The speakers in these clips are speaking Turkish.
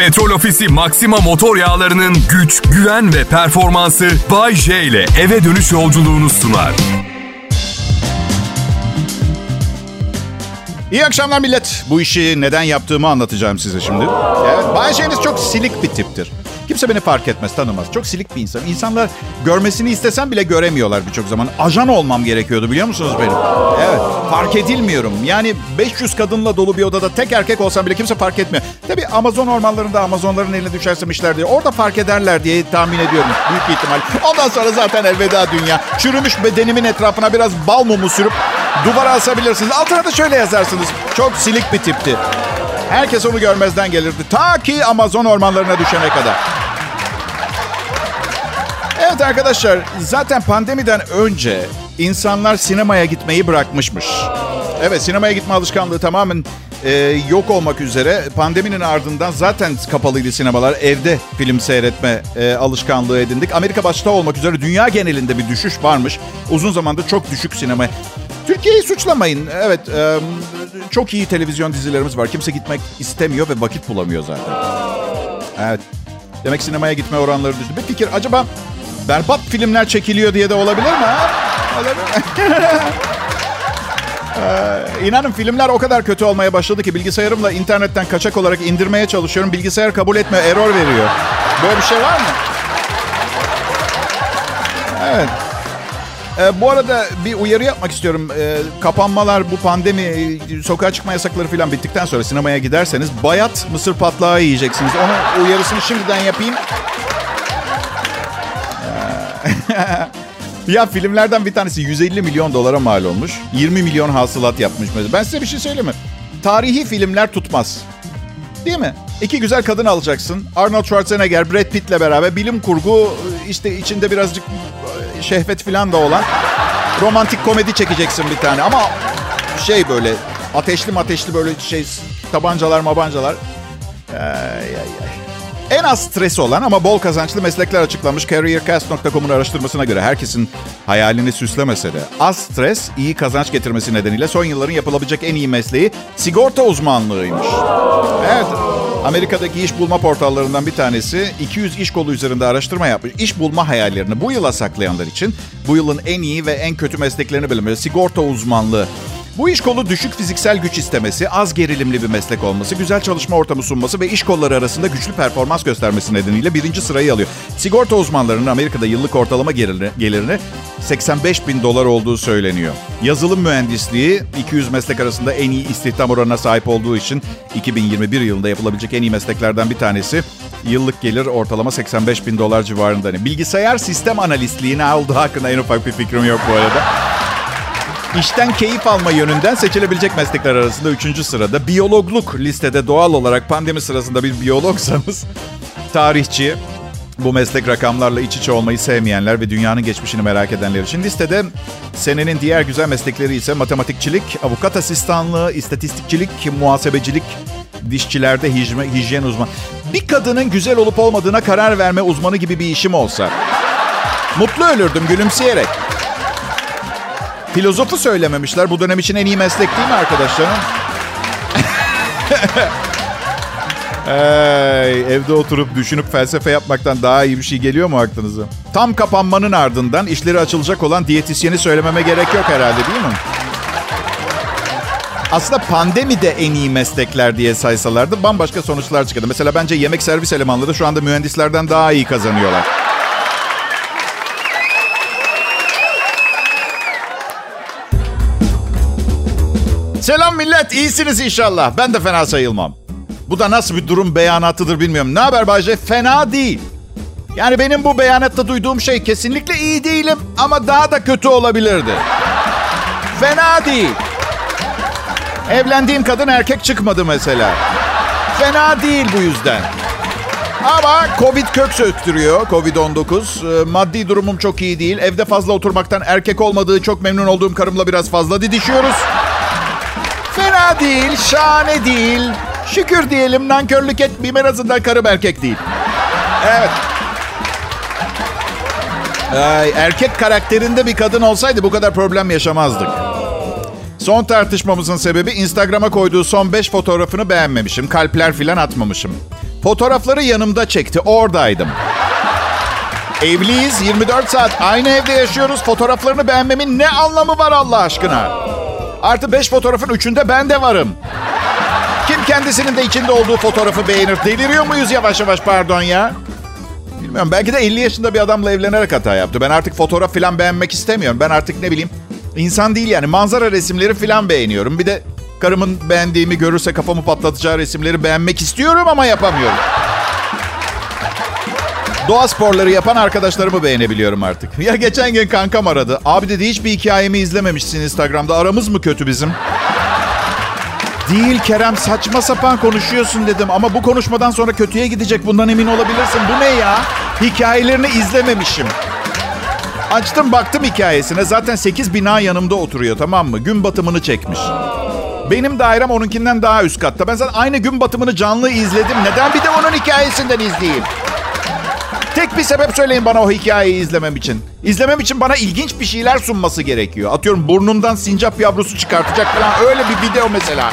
Petrol Ofisi Maxima motor yağlarının güç, güven ve performansı Bay J ile eve dönüş yolculuğunu sunar. İyi akşamlar millet. Bu işi neden yaptığımı anlatacağım size şimdi. Evet, Bay J'niz çok silik bir tiptir. Kimse beni fark etmez, tanımaz. Çok silik bir insan. İnsanlar görmesini istesem bile göremiyorlar birçok zaman. Ajan olmam gerekiyordu biliyor musunuz benim? Evet, fark edilmiyorum. Yani 500 kadınla dolu bir odada tek erkek olsam bile kimse fark etmiyor. Tabii Amazon ormanlarında Amazonların eline düşersem işler diye orada fark ederler diye tahmin ediyorum. Büyük ihtimal. Ondan sonra zaten elveda dünya. Çürümüş bedenimin etrafına biraz bal mumu sürüp duvara asabilirsiniz. Altına da şöyle yazarsınız. Çok silik bir tipti. Herkes onu görmezden gelirdi. Ta ki Amazon ormanlarına düşene kadar. Evet arkadaşlar, zaten pandemiden önce insanlar sinemaya gitmeyi bırakmışmış. Evet, sinemaya gitme alışkanlığı tamamen e, yok olmak üzere. Pandeminin ardından zaten kapalıydı sinemalar. Evde film seyretme e, alışkanlığı edindik. Amerika başta olmak üzere dünya genelinde bir düşüş varmış. Uzun zamandır çok düşük sinema. Türkiye'yi suçlamayın. Evet, e, çok iyi televizyon dizilerimiz var. Kimse gitmek istemiyor ve vakit bulamıyor zaten. Evet. Demek sinemaya gitme oranları düştü. Bir fikir. Acaba berbat filmler çekiliyor diye de olabilir mi? Ha? Olabilir. ee, inanın filmler o kadar kötü olmaya başladı ki bilgisayarımla internetten kaçak olarak indirmeye çalışıyorum. Bilgisayar kabul etmiyor, error veriyor. Böyle bir şey var mı? Evet. Ee, bu arada bir uyarı yapmak istiyorum. Ee, kapanmalar, bu pandemi, sokağa çıkma yasakları falan bittikten sonra sinemaya giderseniz bayat mısır patlağı yiyeceksiniz. Onun uyarısını şimdiden yapayım. Ya filmlerden bir tanesi 150 milyon dolara mal olmuş. 20 milyon hasılat yapmış. Ben size bir şey söyleyeyim mi? Tarihi filmler tutmaz. Değil mi? İki güzel kadın alacaksın. Arnold Schwarzenegger, Brad Pitt'le beraber bilim kurgu işte içinde birazcık şehvet falan da olan romantik komedi çekeceksin bir tane. Ama şey böyle ateşli ateşli böyle şey tabancalar mabancalar. Ay, ay, ay. En az stres olan ama bol kazançlı meslekler açıklanmış CareerCast.com'un araştırmasına göre herkesin hayalini süslemese de az stres iyi kazanç getirmesi nedeniyle son yılların yapılabilecek en iyi mesleği sigorta uzmanlığıymış. Evet, Amerika'daki iş bulma portallarından bir tanesi 200 iş kolu üzerinde araştırma yapmış. İş bulma hayallerini bu yıla saklayanlar için bu yılın en iyi ve en kötü mesleklerini belirliyor. Sigorta uzmanlığı. Bu iş kolu düşük fiziksel güç istemesi, az gerilimli bir meslek olması, güzel çalışma ortamı sunması ve iş kolları arasında güçlü performans göstermesi nedeniyle birinci sırayı alıyor. Sigorta uzmanlarının Amerika'da yıllık ortalama gelirini, gelirini 85 bin dolar olduğu söyleniyor. Yazılım mühendisliği 200 meslek arasında en iyi istihdam oranına sahip olduğu için 2021 yılında yapılabilecek en iyi mesleklerden bir tanesi. Yıllık gelir ortalama 85 bin dolar civarında. Yani bilgisayar sistem analistliği ne hakkında en ufak bir fikrim yok bu arada. İşten keyif alma yönünden seçilebilecek meslekler arasında 3. sırada. Biyologluk listede doğal olarak pandemi sırasında bir biyologsanız tarihçi, bu meslek rakamlarla iç içe olmayı sevmeyenler ve dünyanın geçmişini merak edenler için listede senenin diğer güzel meslekleri ise matematikçilik, avukat asistanlığı, istatistikçilik, muhasebecilik, dişçilerde hijme, hijyen uzman. Bir kadının güzel olup olmadığına karar verme uzmanı gibi bir işim olsa mutlu ölürdüm gülümseyerek. Filozofu söylememişler. Bu dönem için en iyi meslek değil mi arkadaşlarım? Hey, evde oturup düşünüp felsefe yapmaktan daha iyi bir şey geliyor mu aklınıza? Tam kapanmanın ardından işleri açılacak olan diyetisyeni söylememe gerek yok herhalde değil mi? Aslında pandemi de en iyi meslekler diye saysalardı bambaşka sonuçlar çıkardı. Mesela bence yemek servis elemanları şu anda mühendislerden daha iyi kazanıyorlar. Selam millet, iyisiniz inşallah. Ben de fena sayılmam. Bu da nasıl bir durum beyanatıdır bilmiyorum. Ne haber Bayce? Fena değil. Yani benim bu beyanatta duyduğum şey kesinlikle iyi değilim ama daha da kötü olabilirdi. Fena değil. Evlendiğim kadın erkek çıkmadı mesela. Fena değil bu yüzden. Ama Covid kök söktürüyor. Covid-19. Maddi durumum çok iyi değil. Evde fazla oturmaktan erkek olmadığı çok memnun olduğum karımla biraz fazla didişiyoruz. Değil, şahane değil. Şükür diyelim nankörlük etmeyeyim en azından karım erkek değil. Evet. Ay, erkek karakterinde bir kadın olsaydı bu kadar problem yaşamazdık. Son tartışmamızın sebebi Instagram'a koyduğu son 5 fotoğrafını beğenmemişim. Kalpler filan atmamışım. Fotoğrafları yanımda çekti. Oradaydım. Evliyiz 24 saat aynı evde yaşıyoruz. Fotoğraflarını beğenmemin ne anlamı var Allah aşkına? Artı 5 fotoğrafın 3'ünde ben de varım. Kim kendisinin de içinde olduğu fotoğrafı beğenir? Deliriyor muyuz yavaş yavaş pardon ya? Bilmiyorum belki de 50 yaşında bir adamla evlenerek hata yaptı. Ben artık fotoğraf falan beğenmek istemiyorum. Ben artık ne bileyim insan değil yani manzara resimleri falan beğeniyorum. Bir de karımın beğendiğimi görürse kafamı patlatacağı resimleri beğenmek istiyorum ama yapamıyorum. Doğa sporları yapan arkadaşlarımı beğenebiliyorum artık. Ya geçen gün kankam aradı. Abi dedi hiçbir hikayemi izlememişsin Instagram'da. Aramız mı kötü bizim? Değil Kerem saçma sapan konuşuyorsun dedim. Ama bu konuşmadan sonra kötüye gidecek bundan emin olabilirsin. Bu ne ya? Hikayelerini izlememişim. Açtım baktım hikayesine. Zaten 8 bina yanımda oturuyor tamam mı? Gün batımını çekmiş. Benim dairem onunkinden daha üst katta. Ben zaten aynı gün batımını canlı izledim. Neden bir de onun hikayesinden izleyeyim? Tek bir sebep söyleyin bana o hikayeyi izlemem için. İzlemem için bana ilginç bir şeyler sunması gerekiyor. Atıyorum burnundan sincap yavrusu çıkartacak falan öyle bir video mesela.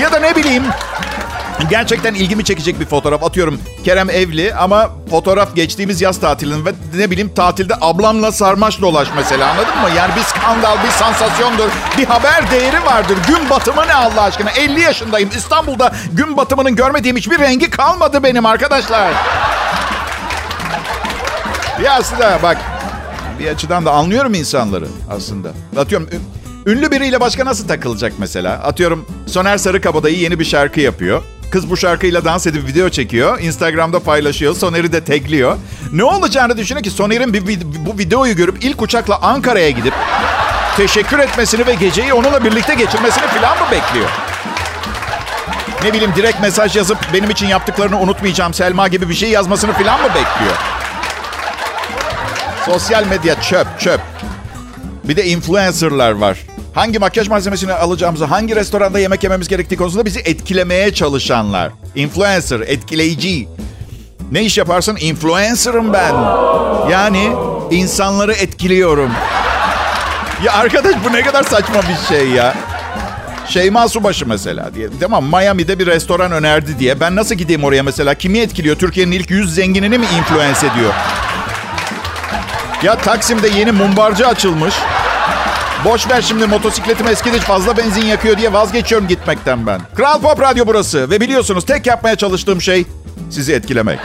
Ya da ne bileyim Gerçekten ilgimi çekecek bir fotoğraf. Atıyorum Kerem evli ama fotoğraf geçtiğimiz yaz tatilinin ve ne bileyim tatilde ablamla sarmaş dolaş mesela anladın mı? Yani bir skandal, bir sansasyondur, bir haber değeri vardır. Gün batımı ne Allah aşkına? 50 yaşındayım. İstanbul'da gün batımının görmediğim hiçbir rengi kalmadı benim arkadaşlar. Ya aslında bak bir açıdan da anlıyorum insanları aslında. Atıyorum ünlü biriyle başka nasıl takılacak mesela? Atıyorum Soner Sarıkabadayı yeni bir şarkı yapıyor. Kız bu şarkıyla dans edip video çekiyor. Instagram'da paylaşıyor. Soner'i de tagliyor. Ne olacağını düşünün ki Soner'in bir, bu videoyu görüp ilk uçakla Ankara'ya gidip teşekkür etmesini ve geceyi onunla birlikte geçirmesini falan mı bekliyor? Ne bileyim direkt mesaj yazıp benim için yaptıklarını unutmayacağım Selma gibi bir şey yazmasını falan mı bekliyor? Sosyal medya çöp çöp. Bir de influencerlar var. Hangi makyaj malzemesini alacağımızı, hangi restoranda yemek yememiz gerektiği konusunda bizi etkilemeye çalışanlar. Influencer, etkileyici. Ne iş yaparsın? Influencer'ım ben. Yani insanları etkiliyorum. Ya arkadaş bu ne kadar saçma bir şey ya. Şeyma Subaşı mesela diye. Tamam Miami'de bir restoran önerdi diye. Ben nasıl gideyim oraya mesela? Kimi etkiliyor? Türkiye'nin ilk 100 zenginini mi influence ediyor? Ya Taksim'de yeni mumbarcı açılmış. Boş ver şimdi motosikletim eskidir fazla benzin yakıyor diye vazgeçiyorum gitmekten ben. Kral Pop Radyo burası ve biliyorsunuz tek yapmaya çalıştığım şey sizi etkilemek.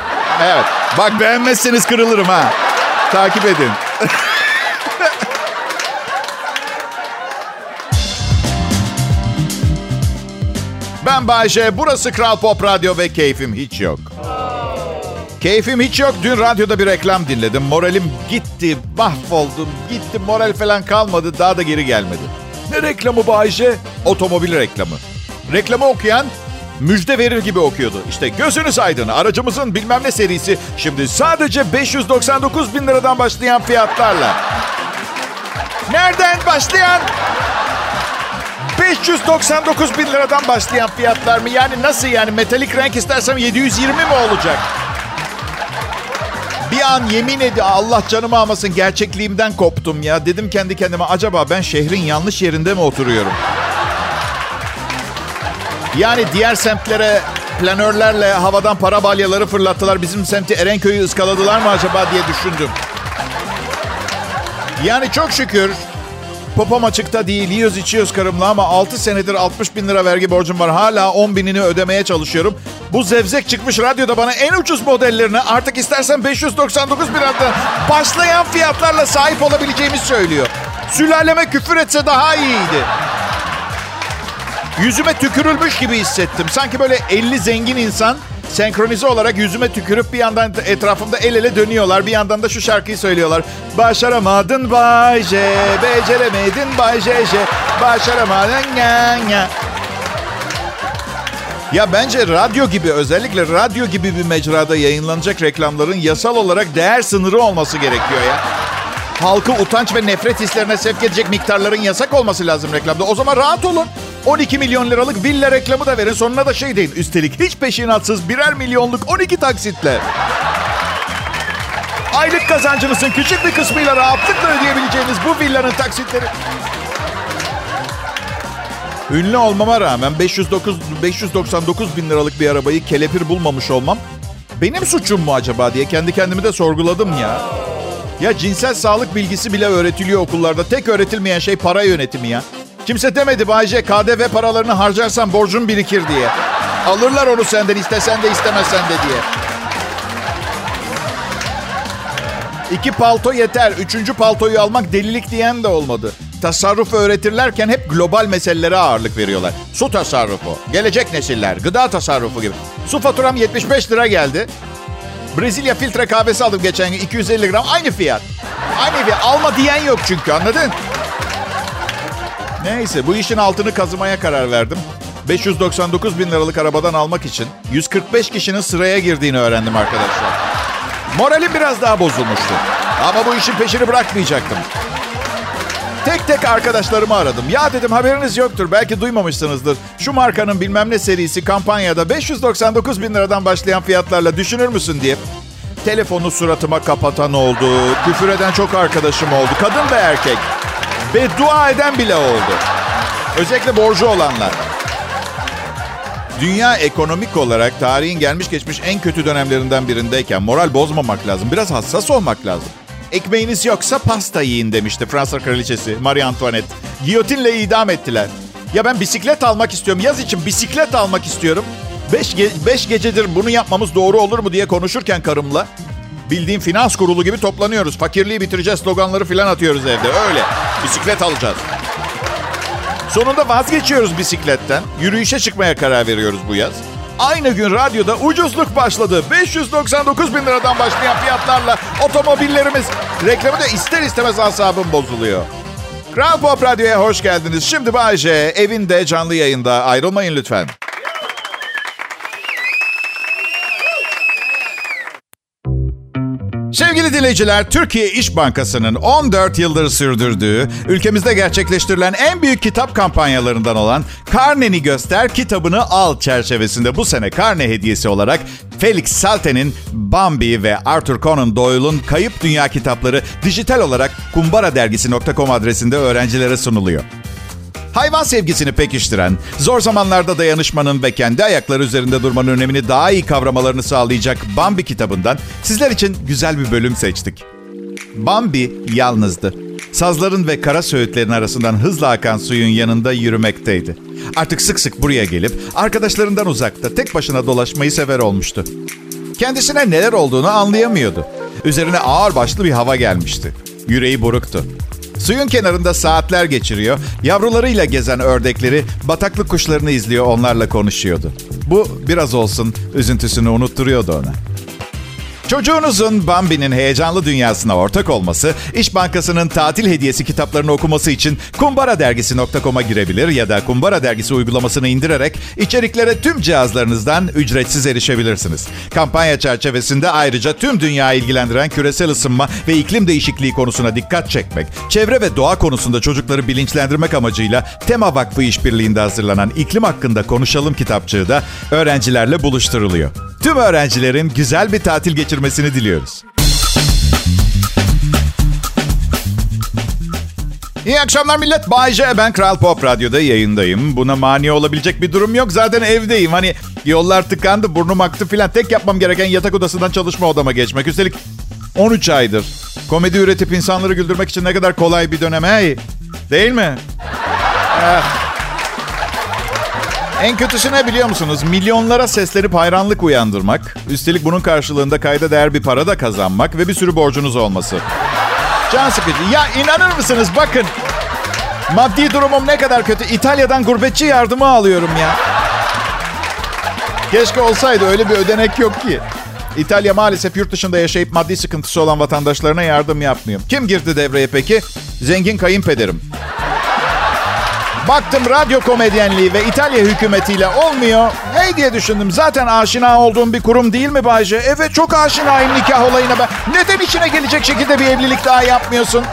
Evet bak beğenmezseniz kırılırım ha. Takip edin. ben Bayşe, burası Kral Pop Radyo ve keyfim hiç yok. Keyfim hiç yok. Dün radyoda bir reklam dinledim. Moralim gitti, mahvoldum. Gitti, moral falan kalmadı. Daha da geri gelmedi. Ne reklamı bu Ayşe? Otomobil reklamı. Reklamı okuyan müjde verir gibi okuyordu. İşte gözünüz aydın. Aracımızın bilmem ne serisi şimdi sadece 599 bin liradan başlayan fiyatlarla. Nereden başlayan? 599 bin liradan başlayan fiyatlar mı? Yani nasıl yani? Metalik renk istersem 720 mi olacak? Bir an yemin ediyor Allah canımı almasın gerçekliğimden koptum ya. Dedim kendi kendime acaba ben şehrin yanlış yerinde mi oturuyorum? Yani diğer semtlere planörlerle havadan para balyaları fırlattılar. Bizim semti Erenköy'ü ıskaladılar mı acaba diye düşündüm. Yani çok şükür popom açıkta değil. Yiyoruz içiyoruz karımla ama 6 senedir 60 bin lira vergi borcum var. Hala 10 binini ödemeye çalışıyorum. Bu zevzek çıkmış radyoda bana en ucuz modellerini artık istersen 599 bin liradan başlayan fiyatlarla sahip olabileceğimi söylüyor. Sülaleme küfür etse daha iyiydi. Yüzüme tükürülmüş gibi hissettim. Sanki böyle 50 zengin insan senkronize olarak yüzüme tükürüp bir yandan etrafımda el ele dönüyorlar. Bir yandan da şu şarkıyı söylüyorlar. Başaramadın Bay J, beceremedin Bay J, J, başaramadın ya, ya. Ya bence radyo gibi özellikle radyo gibi bir mecrada yayınlanacak reklamların yasal olarak değer sınırı olması gerekiyor ya. Halkı utanç ve nefret hislerine sevk edecek miktarların yasak olması lazım reklamda. O zaman rahat olun. 12 milyon liralık villa reklamı da verin. Sonuna da şey deyin. Üstelik hiç peşinatsız birer milyonluk 12 taksitle. Aylık kazancınızın küçük bir kısmıyla rahatlıkla ödeyebileceğiniz bu villanın taksitleri... Ünlü olmama rağmen 509, 599 bin liralık bir arabayı kelepir bulmamış olmam benim suçum mu acaba diye kendi kendimi de sorguladım ya. Ya cinsel sağlık bilgisi bile öğretiliyor okullarda. Tek öğretilmeyen şey para yönetimi ya. Kimse demedi Bayce KDV paralarını harcarsan borcun birikir diye. Alırlar onu senden istesen de istemesen de diye. İki palto yeter. Üçüncü paltoyu almak delilik diyen de olmadı. Tasarruf öğretirlerken hep global meselelere ağırlık veriyorlar. Su tasarrufu, gelecek nesiller, gıda tasarrufu gibi. Su faturam 75 lira geldi. Brezilya filtre kahvesi aldım geçen gün 250 gram. Aynı fiyat. Aynı fiyat. Alma diyen yok çünkü anladın? Neyse bu işin altını kazımaya karar verdim. 599 bin liralık arabadan almak için 145 kişinin sıraya girdiğini öğrendim arkadaşlar. Moralim biraz daha bozulmuştu. Ama bu işin peşini bırakmayacaktım. Tek tek arkadaşlarımı aradım. Ya dedim haberiniz yoktur. Belki duymamışsınızdır. Şu markanın bilmem ne serisi kampanyada 599 bin liradan başlayan fiyatlarla düşünür müsün diye. Telefonu suratıma kapatan oldu. Küfür eden çok arkadaşım oldu. Kadın ve erkek. Beddua eden bile oldu. Özellikle borcu olanlar. Dünya ekonomik olarak tarihin gelmiş geçmiş en kötü dönemlerinden birindeyken moral bozmamak lazım. Biraz hassas olmak lazım. Ekmeğiniz yoksa pasta yiyin demişti Fransa kraliçesi Marie Antoinette. Giyotinle idam ettiler. Ya ben bisiklet almak istiyorum. Yaz için bisiklet almak istiyorum. Beş, ge- beş gecedir bunu yapmamız doğru olur mu diye konuşurken karımla bildiğim finans kurulu gibi toplanıyoruz. Fakirliği bitireceğiz sloganları falan atıyoruz evde. Öyle. Bisiklet alacağız. Sonunda vazgeçiyoruz bisikletten. Yürüyüşe çıkmaya karar veriyoruz bu yaz. Aynı gün radyoda ucuzluk başladı. 599 bin liradan başlayan fiyatlarla otomobillerimiz. Reklamı da ister istemez asabım bozuluyor. Kral Pop Radyo'ya hoş geldiniz. Şimdi Bayce evinde canlı yayında. Ayrılmayın lütfen. Sevgili dinleyiciler, Türkiye İş Bankası'nın 14 yıldır sürdürdüğü, ülkemizde gerçekleştirilen en büyük kitap kampanyalarından olan Karneni Göster kitabını al çerçevesinde bu sene karne hediyesi olarak Felix Salte'nin Bambi ve Arthur Conan Doyle'un Kayıp Dünya kitapları dijital olarak kumbaradergisi.com adresinde öğrencilere sunuluyor. Hayvan sevgisini pekiştiren, zor zamanlarda dayanışmanın ve kendi ayakları üzerinde durmanın önemini daha iyi kavramalarını sağlayacak Bambi kitabından sizler için güzel bir bölüm seçtik. Bambi yalnızdı. Sazların ve kara söğütlerin arasından hızla akan suyun yanında yürümekteydi. Artık sık sık buraya gelip arkadaşlarından uzakta tek başına dolaşmayı sever olmuştu. Kendisine neler olduğunu anlayamıyordu. Üzerine ağır başlı bir hava gelmişti. Yüreği buruktu. Suyun kenarında saatler geçiriyor, yavrularıyla gezen ördekleri, bataklık kuşlarını izliyor, onlarla konuşuyordu. Bu biraz olsun üzüntüsünü unutturuyordu ona. Çocuğunuzun Bambi'nin heyecanlı dünyasına ortak olması, İş Bankası'nın tatil hediyesi kitaplarını okuması için kumbaradergisi.com'a girebilir ya da Kumbara Dergisi uygulamasını indirerek içeriklere tüm cihazlarınızdan ücretsiz erişebilirsiniz. Kampanya çerçevesinde ayrıca tüm dünyayı ilgilendiren küresel ısınma ve iklim değişikliği konusuna dikkat çekmek, çevre ve doğa konusunda çocukları bilinçlendirmek amacıyla Tema Vakfı işbirliğinde hazırlanan İklim Hakkında Konuşalım kitapçığı da öğrencilerle buluşturuluyor. Tüm öğrencilerin güzel bir tatil geçirmesini diliyoruz. İyi akşamlar millet. Bay J. Ben Kral Pop Radyo'da yayındayım. Buna mani olabilecek bir durum yok. Zaten evdeyim. Hani yollar tıkandı, burnum aktı filan. Tek yapmam gereken yatak odasından çalışma odama geçmek. Üstelik 13 aydır. Komedi üretip insanları güldürmek için ne kadar kolay bir dönem. Hey, değil mi? Eh. En kötüsü ne biliyor musunuz? Milyonlara seslenip hayranlık uyandırmak. Üstelik bunun karşılığında kayda değer bir para da kazanmak ve bir sürü borcunuz olması. Can sıkıcı. Ya inanır mısınız bakın. Maddi durumum ne kadar kötü. İtalya'dan gurbetçi yardımı alıyorum ya. Keşke olsaydı öyle bir ödenek yok ki. İtalya maalesef yurt dışında yaşayıp maddi sıkıntısı olan vatandaşlarına yardım yapmıyor. Kim girdi devreye peki? Zengin kayınpederim. Baktım radyo komedyenliği ve İtalya hükümetiyle olmuyor. Hey diye düşündüm. Zaten aşina olduğum bir kurum değil mi Bayce? Evet çok aşinayım nikah olayına ben. Neden içine gelecek şekilde bir evlilik daha yapmıyorsun?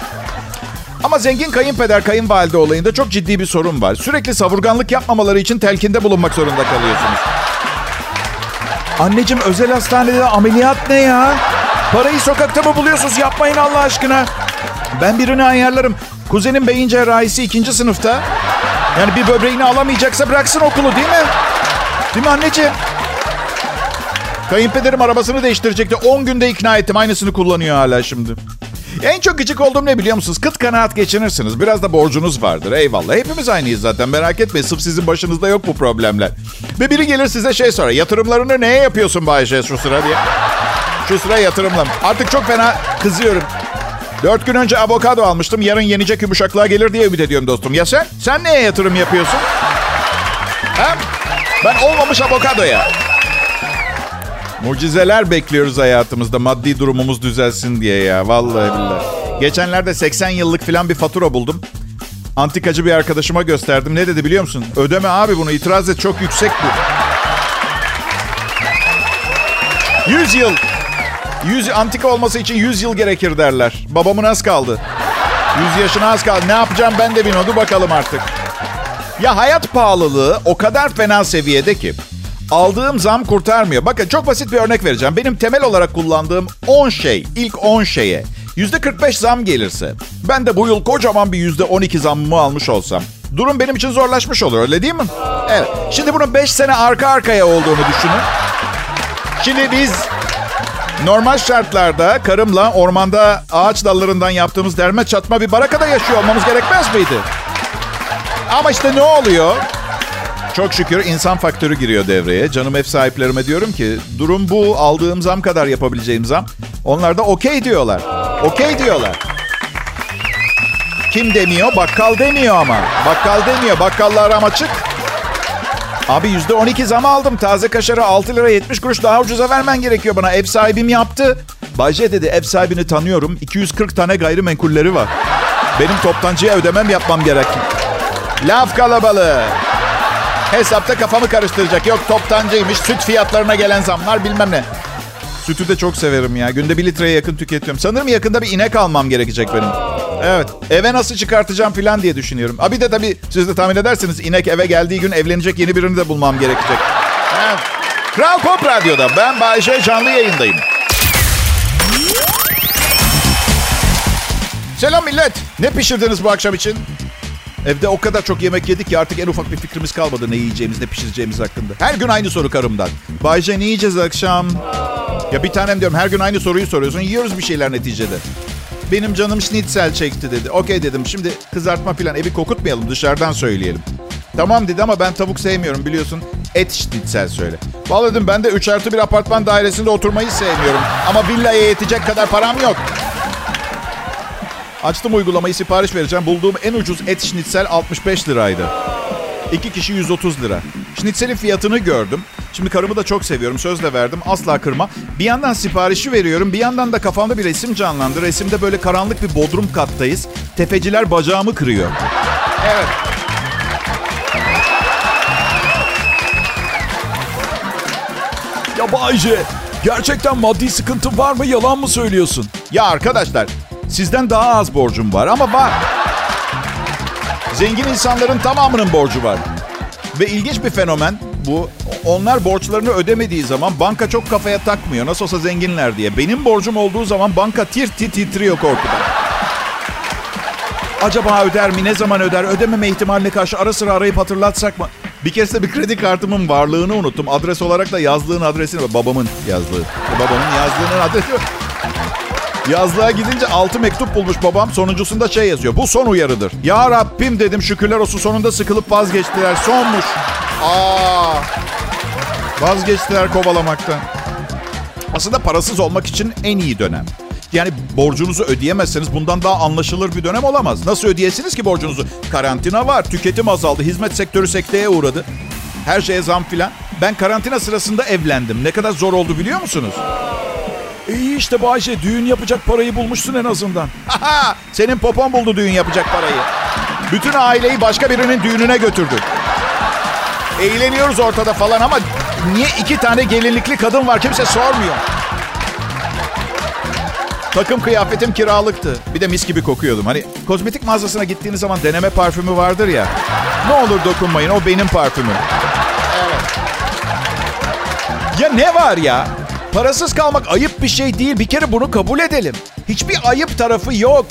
Ama zengin kayınpeder kayınvalide olayında çok ciddi bir sorun var. Sürekli savurganlık yapmamaları için telkinde bulunmak zorunda kalıyorsunuz. Anneciğim özel hastanede ameliyat ne ya? Parayı sokakta mı buluyorsunuz? Yapmayın Allah aşkına. Ben birini ayarlarım. Kuzenim beyin cerrahisi ikinci sınıfta. Yani bir böbreğini alamayacaksa bıraksın okulu değil mi? Değil mi anneciğim? Kayınpederim arabasını değiştirecekti. 10 günde ikna ettim. Aynısını kullanıyor hala şimdi. En çok gıcık olduğum ne biliyor musunuz? Kıt kanaat geçinirsiniz. Biraz da borcunuz vardır. Eyvallah. Hepimiz aynıyız zaten. Merak etmeyin. Sırf sizin başınızda yok bu problemler. Ve biri gelir size şey sorar. Yatırımlarını neye yapıyorsun Bayşe şu sıra diye. Şu sıra yatırımla. Artık çok fena kızıyorum. Dört gün önce avokado almıştım. Yarın yenecek yumuşaklığa gelir diye ümit ediyorum dostum. Ya sen? Sen neye yatırım yapıyorsun? Hem ben olmamış avokadoya. Mucizeler bekliyoruz hayatımızda. Maddi durumumuz düzelsin diye ya. Vallahi billahi. Geçenlerde 80 yıllık falan bir fatura buldum. Antikacı bir arkadaşıma gösterdim. Ne dedi biliyor musun? Ödeme abi bunu itiraz et çok yüksek bu. 100 yıl. 100 antika olması için 100 yıl gerekir derler. Babamın az kaldı. 100 yaşına az kaldı. Ne yapacağım ben de bilmiyorum. Bakalım artık. Ya hayat pahalılığı o kadar fena seviyede ki aldığım zam kurtarmıyor. Bakın çok basit bir örnek vereceğim. Benim temel olarak kullandığım 10 şey, ilk 10 şeye %45 zam gelirse ben de bu yıl kocaman bir %12 zammımı almış olsam durum benim için zorlaşmış olur öyle değil mi? Evet. Şimdi bunun 5 sene arka arkaya olduğunu düşünün. Şimdi biz normal şartlarda karımla ormanda ağaç dallarından yaptığımız derme çatma bir barakada yaşıyor olmamız gerekmez miydi? Ama işte ne oluyor? Çok şükür insan faktörü giriyor devreye. Canım ev sahiplerime diyorum ki durum bu aldığım zam kadar yapabileceğim zam. Onlar da okey diyorlar. Okey diyorlar. Kim demiyor? Bakkal demiyor ama. Bakkal demiyor. Bakkallar aram açık. Abi yüzde on iki zam aldım. Taze kaşarı 6 lira 70 kuruş daha ucuza vermen gerekiyor bana. Ev sahibim yaptı. Bayce dedi ev sahibini tanıyorum. 240 tane gayrimenkulleri var. Benim toptancıya ödemem yapmam gerek. Laf kalabalığı. Hesapta kafamı karıştıracak. Yok toptancıymış, süt fiyatlarına gelen zamlar bilmem ne. Sütü de çok severim ya. Günde bir litreye yakın tüketiyorum. Sanırım yakında bir inek almam gerekecek benim. Evet. Eve nasıl çıkartacağım falan diye düşünüyorum. Abi de tabii siz de tahmin edersiniz inek eve geldiği gün evlenecek yeni birini de bulmam gerekecek. Kral Pop Radyo'da ben Bayşe canlı yayındayım. Selam millet. Ne pişirdiniz bu akşam için? Evde o kadar çok yemek yedik ki artık en ufak bir fikrimiz kalmadı ne yiyeceğimiz, ne pişireceğimiz hakkında. Her gün aynı soru karımdan. Bayce ne yiyeceğiz akşam? Ya bir tanem diyorum her gün aynı soruyu soruyorsun. Yiyoruz bir şeyler neticede. Benim canım schnitzel çekti dedi. Okey dedim. Şimdi kızartma falan evi kokutmayalım dışarıdan söyleyelim. Tamam dedi ama ben tavuk sevmiyorum biliyorsun. Et schnitzel söyle. Vallahi dedim ben de 3 artı bir apartman dairesinde oturmayı sevmiyorum. Ama villaya yetecek kadar param yok. Açtım uygulamayı sipariş vereceğim. Bulduğum en ucuz et schnitzel 65 liraydı. İki kişi 130 lira. Schnitzel'in fiyatını gördüm. Şimdi karımı da çok seviyorum. Sözle verdim. Asla kırma. Bir yandan siparişi veriyorum. Bir yandan da kafamda bir resim canlandı. Resimde böyle karanlık bir bodrum kattayız. Tefeciler bacağımı kırıyor. Evet. Ya Bayce, gerçekten maddi sıkıntın var mı? Yalan mı söylüyorsun? Ya arkadaşlar sizden daha az borcum var ama var. Zengin insanların tamamının borcu var. Ve ilginç bir fenomen bu. Onlar borçlarını ödemediği zaman banka çok kafaya takmıyor. Nasıl olsa zenginler diye. Benim borcum olduğu zaman banka tir tir titriyor korkudan. Acaba öder mi? Ne zaman öder? Ödememe ihtimaline karşı ara sıra arayıp hatırlatsak mı? Bir kez de bir kredi kartımın varlığını unuttum. Adres olarak da yazdığın adresini, babamın yazdığı. Babamın yazdığının adresi. Yazlığa gidince altı mektup bulmuş babam. Sonuncusunda şey yazıyor. Bu son uyarıdır. Ya Rabbim dedim şükürler olsun sonunda sıkılıp vazgeçtiler. Sonmuş. Aa, vazgeçtiler kovalamaktan. Aslında parasız olmak için en iyi dönem. Yani borcunuzu ödeyemezseniz bundan daha anlaşılır bir dönem olamaz. Nasıl ödeyesiniz ki borcunuzu? Karantina var, tüketim azaldı, hizmet sektörü sekteye uğradı. Her şeye zam filan. Ben karantina sırasında evlendim. Ne kadar zor oldu biliyor musunuz? İyi işte Bayce, düğün yapacak parayı bulmuşsun en azından. Senin popon buldu düğün yapacak parayı. Bütün aileyi başka birinin düğününe götürdü. Eğleniyoruz ortada falan ama niye iki tane gelinlikli kadın var kimse sormuyor. Takım kıyafetim kiralıktı. Bir de mis gibi kokuyordum. Hani kozmetik mağazasına gittiğiniz zaman deneme parfümü vardır ya. Ne olur dokunmayın o benim parfümüm. Evet. Ya ne var ya? Parasız kalmak ayıp bir şey değil. Bir kere bunu kabul edelim. Hiçbir ayıp tarafı yok.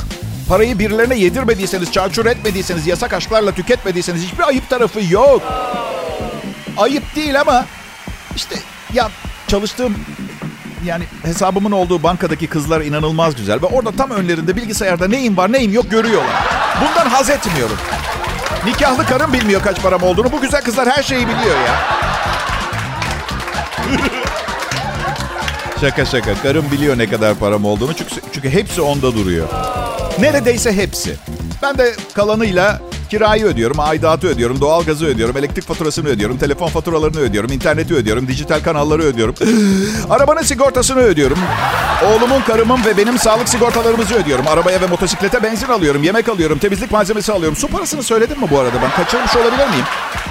Parayı birilerine yedirmediyseniz, çarçur etmediyseniz, yasak aşklarla tüketmediyseniz hiçbir ayıp tarafı yok. Ayıp değil ama işte ya çalıştığım yani hesabımın olduğu bankadaki kızlar inanılmaz güzel. Ve orada tam önlerinde bilgisayarda neyim var neyim yok görüyorlar. Bundan haz etmiyorum. Nikahlı karım bilmiyor kaç param olduğunu. Bu güzel kızlar her şeyi biliyor ya. Şaka şaka. Karım biliyor ne kadar param olduğunu. Çünkü, çünkü hepsi onda duruyor. Neredeyse hepsi. Ben de kalanıyla kirayı ödüyorum, aidatı ödüyorum, doğalgazı ödüyorum, elektrik faturasını ödüyorum, telefon faturalarını ödüyorum, interneti ödüyorum, dijital kanalları ödüyorum. Arabanın sigortasını ödüyorum. Oğlumun, karımın ve benim sağlık sigortalarımızı ödüyorum. Arabaya ve motosiklete benzin alıyorum, yemek alıyorum, temizlik malzemesi alıyorum. Su parasını söyledim mi bu arada ben? Kaçırmış olabilir miyim?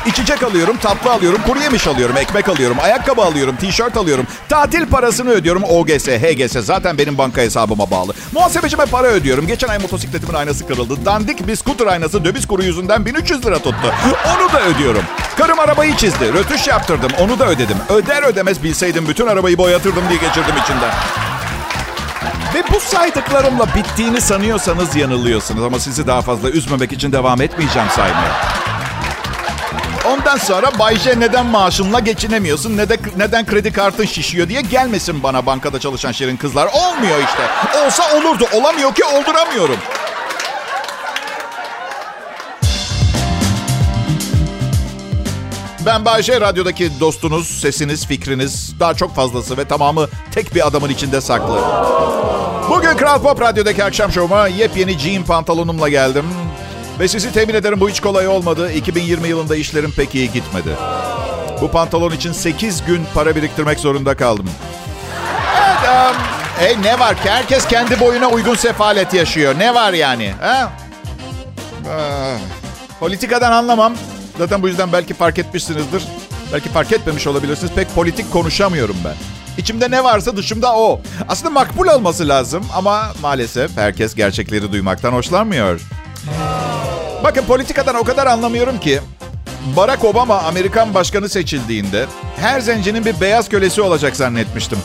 İçecek alıyorum, tatlı alıyorum, kuru yemiş alıyorum, ekmek alıyorum, ayakkabı alıyorum, tişört alıyorum. Tatil parasını ödüyorum. OGS, HGS zaten benim banka hesabıma bağlı. Muhasebecime para ödüyorum. Geçen ay motosikletimin aynası kırıldı. Dandik bir scooter aynası döviz kuru yüzünden 1300 lira tuttu. Onu da ödüyorum. Karım arabayı çizdi. Rötuş yaptırdım. Onu da ödedim. Öder ödemez bilseydim bütün arabayı boyatırdım diye geçirdim içinden. Ve bu saydıklarımla bittiğini sanıyorsanız yanılıyorsunuz. Ama sizi daha fazla üzmemek için devam etmeyeceğim saymaya. Ondan sonra Bayce neden maaşınla geçinemiyorsun, ne de, neden kredi kartın şişiyor diye gelmesin bana bankada çalışan şirin kızlar. Olmuyor işte. Olsa olurdu. Olamıyor ki olduramıyorum. Ben Bayşe, radyodaki dostunuz, sesiniz, fikriniz, daha çok fazlası ve tamamı tek bir adamın içinde saklı. Bugün Kral Pop Radyo'daki akşam şovuma yepyeni jean pantolonumla geldim. Ve sizi temin ederim bu hiç kolay olmadı. 2020 yılında işlerim pek iyi gitmedi. Bu pantolon için 8 gün para biriktirmek zorunda kaldım. Evet, um, e, ne var ki? Herkes kendi boyuna uygun sefalet yaşıyor. Ne var yani? Ha? Ah, politikadan anlamam. Zaten bu yüzden belki fark etmişsinizdir. Belki fark etmemiş olabilirsiniz. Pek politik konuşamıyorum ben. İçimde ne varsa dışımda o. Aslında makbul olması lazım ama maalesef herkes gerçekleri duymaktan hoşlanmıyor. Bakın politikadan o kadar anlamıyorum ki Barack Obama Amerikan başkanı seçildiğinde her zencinin bir beyaz kölesi olacak zannetmiştim.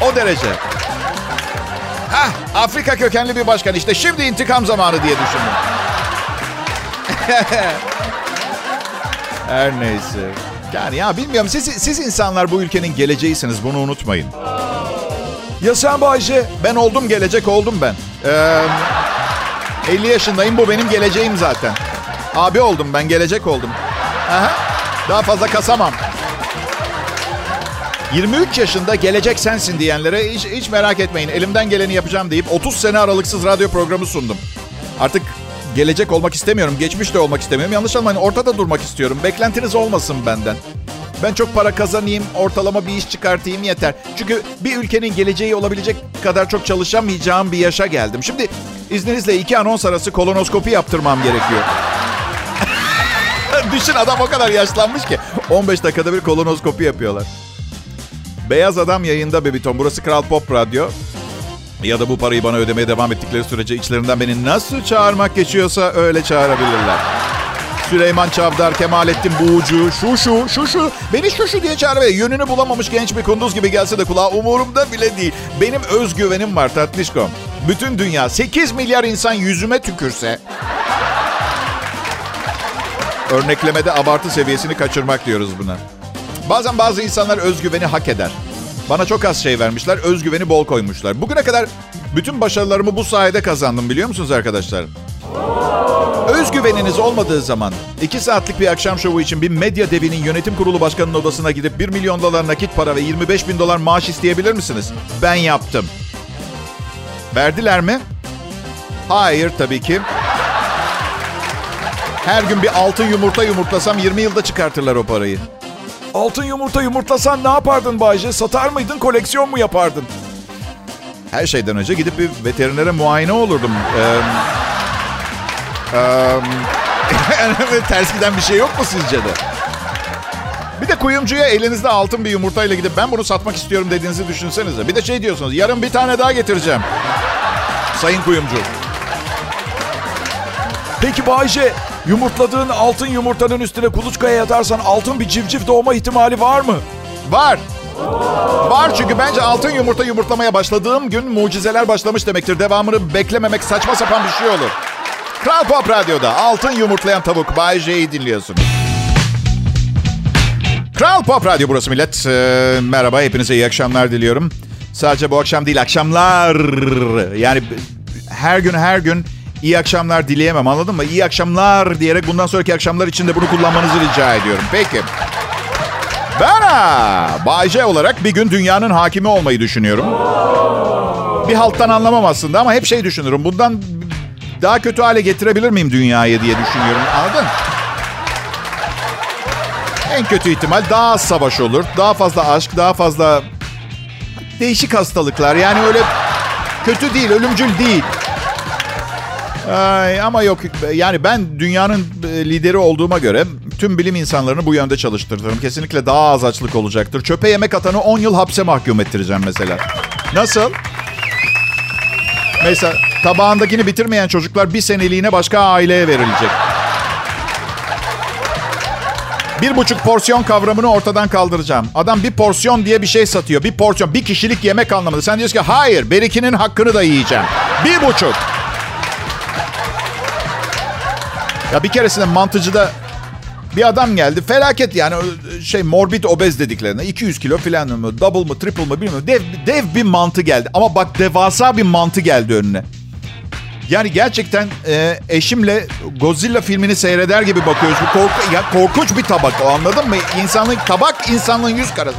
O derece. Hah, Afrika kökenli bir başkan işte şimdi intikam zamanı diye düşündüm. Her neyse. Yani ya bilmiyorum siz, siz insanlar bu ülkenin geleceğisiniz bunu unutmayın. Ya sen Bayce? Ben oldum gelecek oldum ben. Ee, 50 yaşındayım bu benim geleceğim zaten. Abi oldum ben gelecek oldum. Aha, daha fazla kasamam. 23 yaşında gelecek sensin diyenlere hiç, hiç merak etmeyin. Elimden geleni yapacağım deyip 30 sene aralıksız radyo programı sundum. Artık gelecek olmak istemiyorum. Geçmiş de olmak istemiyorum. Yanlış anlamayın ortada durmak istiyorum. Beklentiniz olmasın benden. Ben çok para kazanayım, ortalama bir iş çıkartayım yeter. Çünkü bir ülkenin geleceği olabilecek kadar çok çalışamayacağım bir yaşa geldim. Şimdi izninizle iki anons arası kolonoskopi yaptırmam gerekiyor. Düşün adam o kadar yaşlanmış ki 15 dakikada bir kolonoskopi yapıyorlar. Beyaz Adam yayında Bebiton. Burası Kral Pop Radyo. Ya da bu parayı bana ödemeye devam ettikleri sürece içlerinden beni nasıl çağırmak geçiyorsa öyle çağırabilirler. Süleyman Çavdar, Kemalettin Buğucu, şu şu, şu şu. Beni şu şu diye çağır ve yönünü bulamamış genç bir kunduz gibi gelse de kulağa umurumda bile değil. Benim özgüvenim var tatlışkom. Bütün dünya 8 milyar insan yüzüme tükürse... Örneklemede abartı seviyesini kaçırmak diyoruz buna. Bazen bazı insanlar özgüveni hak eder. Bana çok az şey vermişler, özgüveni bol koymuşlar. Bugüne kadar bütün başarılarımı bu sayede kazandım biliyor musunuz arkadaşlar? Özgüveniniz olmadığı zaman 2 saatlik bir akşam şovu için bir medya devinin yönetim kurulu başkanının odasına gidip 1 milyon dolar nakit para ve 25 bin dolar maaş isteyebilir misiniz? Ben yaptım. Verdiler mi? Hayır tabii ki. Her gün bir altın yumurta yumurtlasam 20 yılda çıkartırlar o parayı. Altın yumurta yumurtlasan ne yapardın Bayce? Satar mıydın, koleksiyon mu yapardın? Her şeyden önce gidip bir veterinere muayene olurdum. Ee, ee, ters giden bir şey yok mu sizce de? Bir de kuyumcuya elinizde altın bir yumurtayla gidip ben bunu satmak istiyorum dediğinizi düşünsenize. Bir de şey diyorsunuz yarın bir tane daha getireceğim. Sayın kuyumcu. Peki Bayce, yumurtladığın altın yumurtanın üstüne kuluçkaya yatarsan altın bir civciv doğma ihtimali var mı? Var. Var çünkü bence altın yumurta yumurtlamaya başladığım gün mucizeler başlamış demektir. Devamını beklememek saçma sapan bir şey olur. Kral Pop Radyo'da altın yumurtlayan tavuk Bay J'yi dinliyorsunuz. Kral Pop Radyo burası millet. Ee, merhaba, hepinize iyi akşamlar diliyorum. Sadece bu akşam değil, akşamlar. Yani her gün her gün iyi akşamlar dileyemem anladın mı? İyi akşamlar diyerek bundan sonraki akşamlar için de bunu kullanmanızı rica ediyorum. Peki. Ben ha, Bay J olarak bir gün dünyanın hakimi olmayı düşünüyorum. Bir halttan anlamam aslında ama hep şey düşünürüm. Bundan daha kötü hale getirebilir miyim dünyayı diye düşünüyorum. Anladın? En kötü ihtimal daha az savaş olur. Daha fazla aşk, daha fazla değişik hastalıklar. Yani öyle kötü değil, ölümcül değil. Ay, ama yok yani ben dünyanın e, lideri olduğuma göre tüm bilim insanlarını bu yönde çalıştırırım. Kesinlikle daha az açlık olacaktır. Çöpe yemek atanı 10 yıl hapse mahkum ettireceğim mesela. Nasıl? Mesela tabağındakini bitirmeyen çocuklar bir seneliğine başka aileye verilecek. Bir buçuk porsiyon kavramını ortadan kaldıracağım. Adam bir porsiyon diye bir şey satıyor. Bir porsiyon, bir kişilik yemek anlamında. Sen diyorsun ki hayır, berikinin hakkını da yiyeceğim. Bir buçuk. Ya bir keresinde mantıcıda bir adam geldi. Felaket yani şey morbid obez dediklerine 200 kilo falan mı double mı triple mı bilmiyorum. Dev, dev bir mantı geldi ama bak devasa bir mantı geldi önüne. Yani gerçekten e, eşimle Godzilla filmini seyreder gibi bakıyoruz. Bu korku, ya korkunç bir tabak o anladın mı? İnsanlığın tabak insanlığın yüz karası.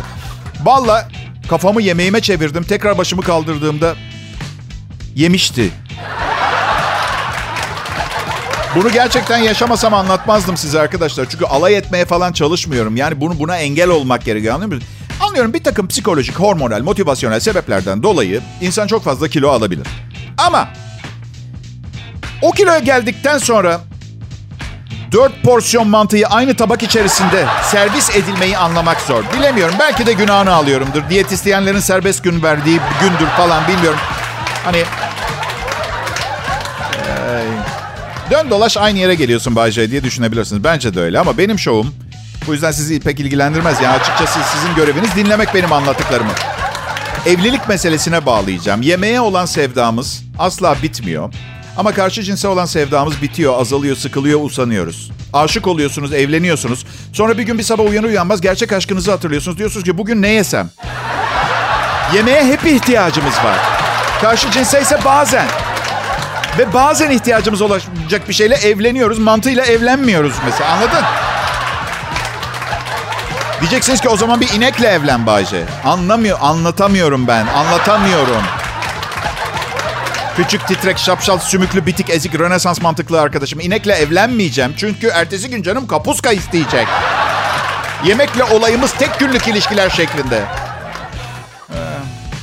Valla kafamı yemeğime çevirdim. Tekrar başımı kaldırdığımda yemişti. Bunu gerçekten yaşamasam anlatmazdım size arkadaşlar. Çünkü alay etmeye falan çalışmıyorum. Yani bunu buna engel olmak gerekiyor anlıyor musunuz? Anlıyorum bir takım psikolojik, hormonal, motivasyonel sebeplerden dolayı insan çok fazla kilo alabilir. Ama o kiloya geldikten sonra dört porsiyon mantıyı aynı tabak içerisinde servis edilmeyi anlamak zor. Bilemiyorum. Belki de günahını alıyorumdur. Diyetisyenlerin serbest gün verdiği gündür falan bilmiyorum. Hani Dön dolaş aynı yere geliyorsun Bay J diye düşünebilirsiniz. Bence de öyle ama benim şovum bu yüzden sizi pek ilgilendirmez. Yani açıkçası sizin göreviniz dinlemek benim anlattıklarımı. Evlilik meselesine bağlayacağım. Yemeğe olan sevdamız asla bitmiyor. Ama karşı cinse olan sevdamız bitiyor, azalıyor, sıkılıyor, usanıyoruz. Aşık oluyorsunuz, evleniyorsunuz. Sonra bir gün bir sabah uyanır uyanmaz gerçek aşkınızı hatırlıyorsunuz. Diyorsunuz ki bugün ne yesem? Yemeğe hep ihtiyacımız var. Karşı cinse ise bazen. Ve bazen ihtiyacımız olacak bir şeyle evleniyoruz. Mantığıyla evlenmiyoruz mesela anladın? Diyeceksiniz ki o zaman bir inekle evlen Bayce. Anlamıyor, anlatamıyorum ben. Anlatamıyorum. Küçük, titrek, şapşal, sümüklü, bitik, ezik, rönesans mantıklı arkadaşım. İnekle evlenmeyeceğim. Çünkü ertesi gün canım kapuska isteyecek. Yemekle olayımız tek günlük ilişkiler şeklinde.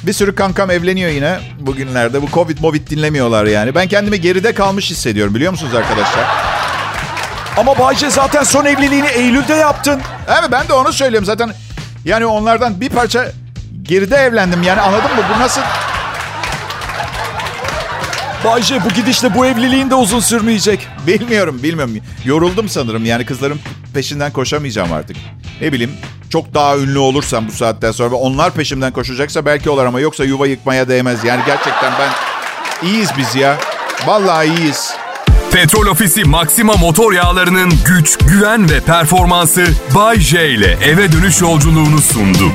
Bir sürü kankam evleniyor yine bugünlerde. Bu Covid Movid dinlemiyorlar yani. Ben kendimi geride kalmış hissediyorum biliyor musunuz arkadaşlar? Ama Bayce zaten son evliliğini Eylül'de yaptın. Evet ben de onu söylüyorum zaten. Yani onlardan bir parça geride evlendim yani anladın mı? Bu nasıl... Bayce bu gidişle bu evliliğin de uzun sürmeyecek. Bilmiyorum bilmiyorum. Yoruldum sanırım yani kızların peşinden koşamayacağım artık. Ne bileyim çok daha ünlü olursam bu saatten sonra ve onlar peşimden koşacaksa belki olur ama yoksa yuva yıkmaya değmez. Yani gerçekten ben iyiyiz biz ya. Vallahi iyiyiz. Petrol Ofisi Maxima motor yağlarının güç, güven ve performansı Bay J ile eve dönüş yolculuğunu sundu.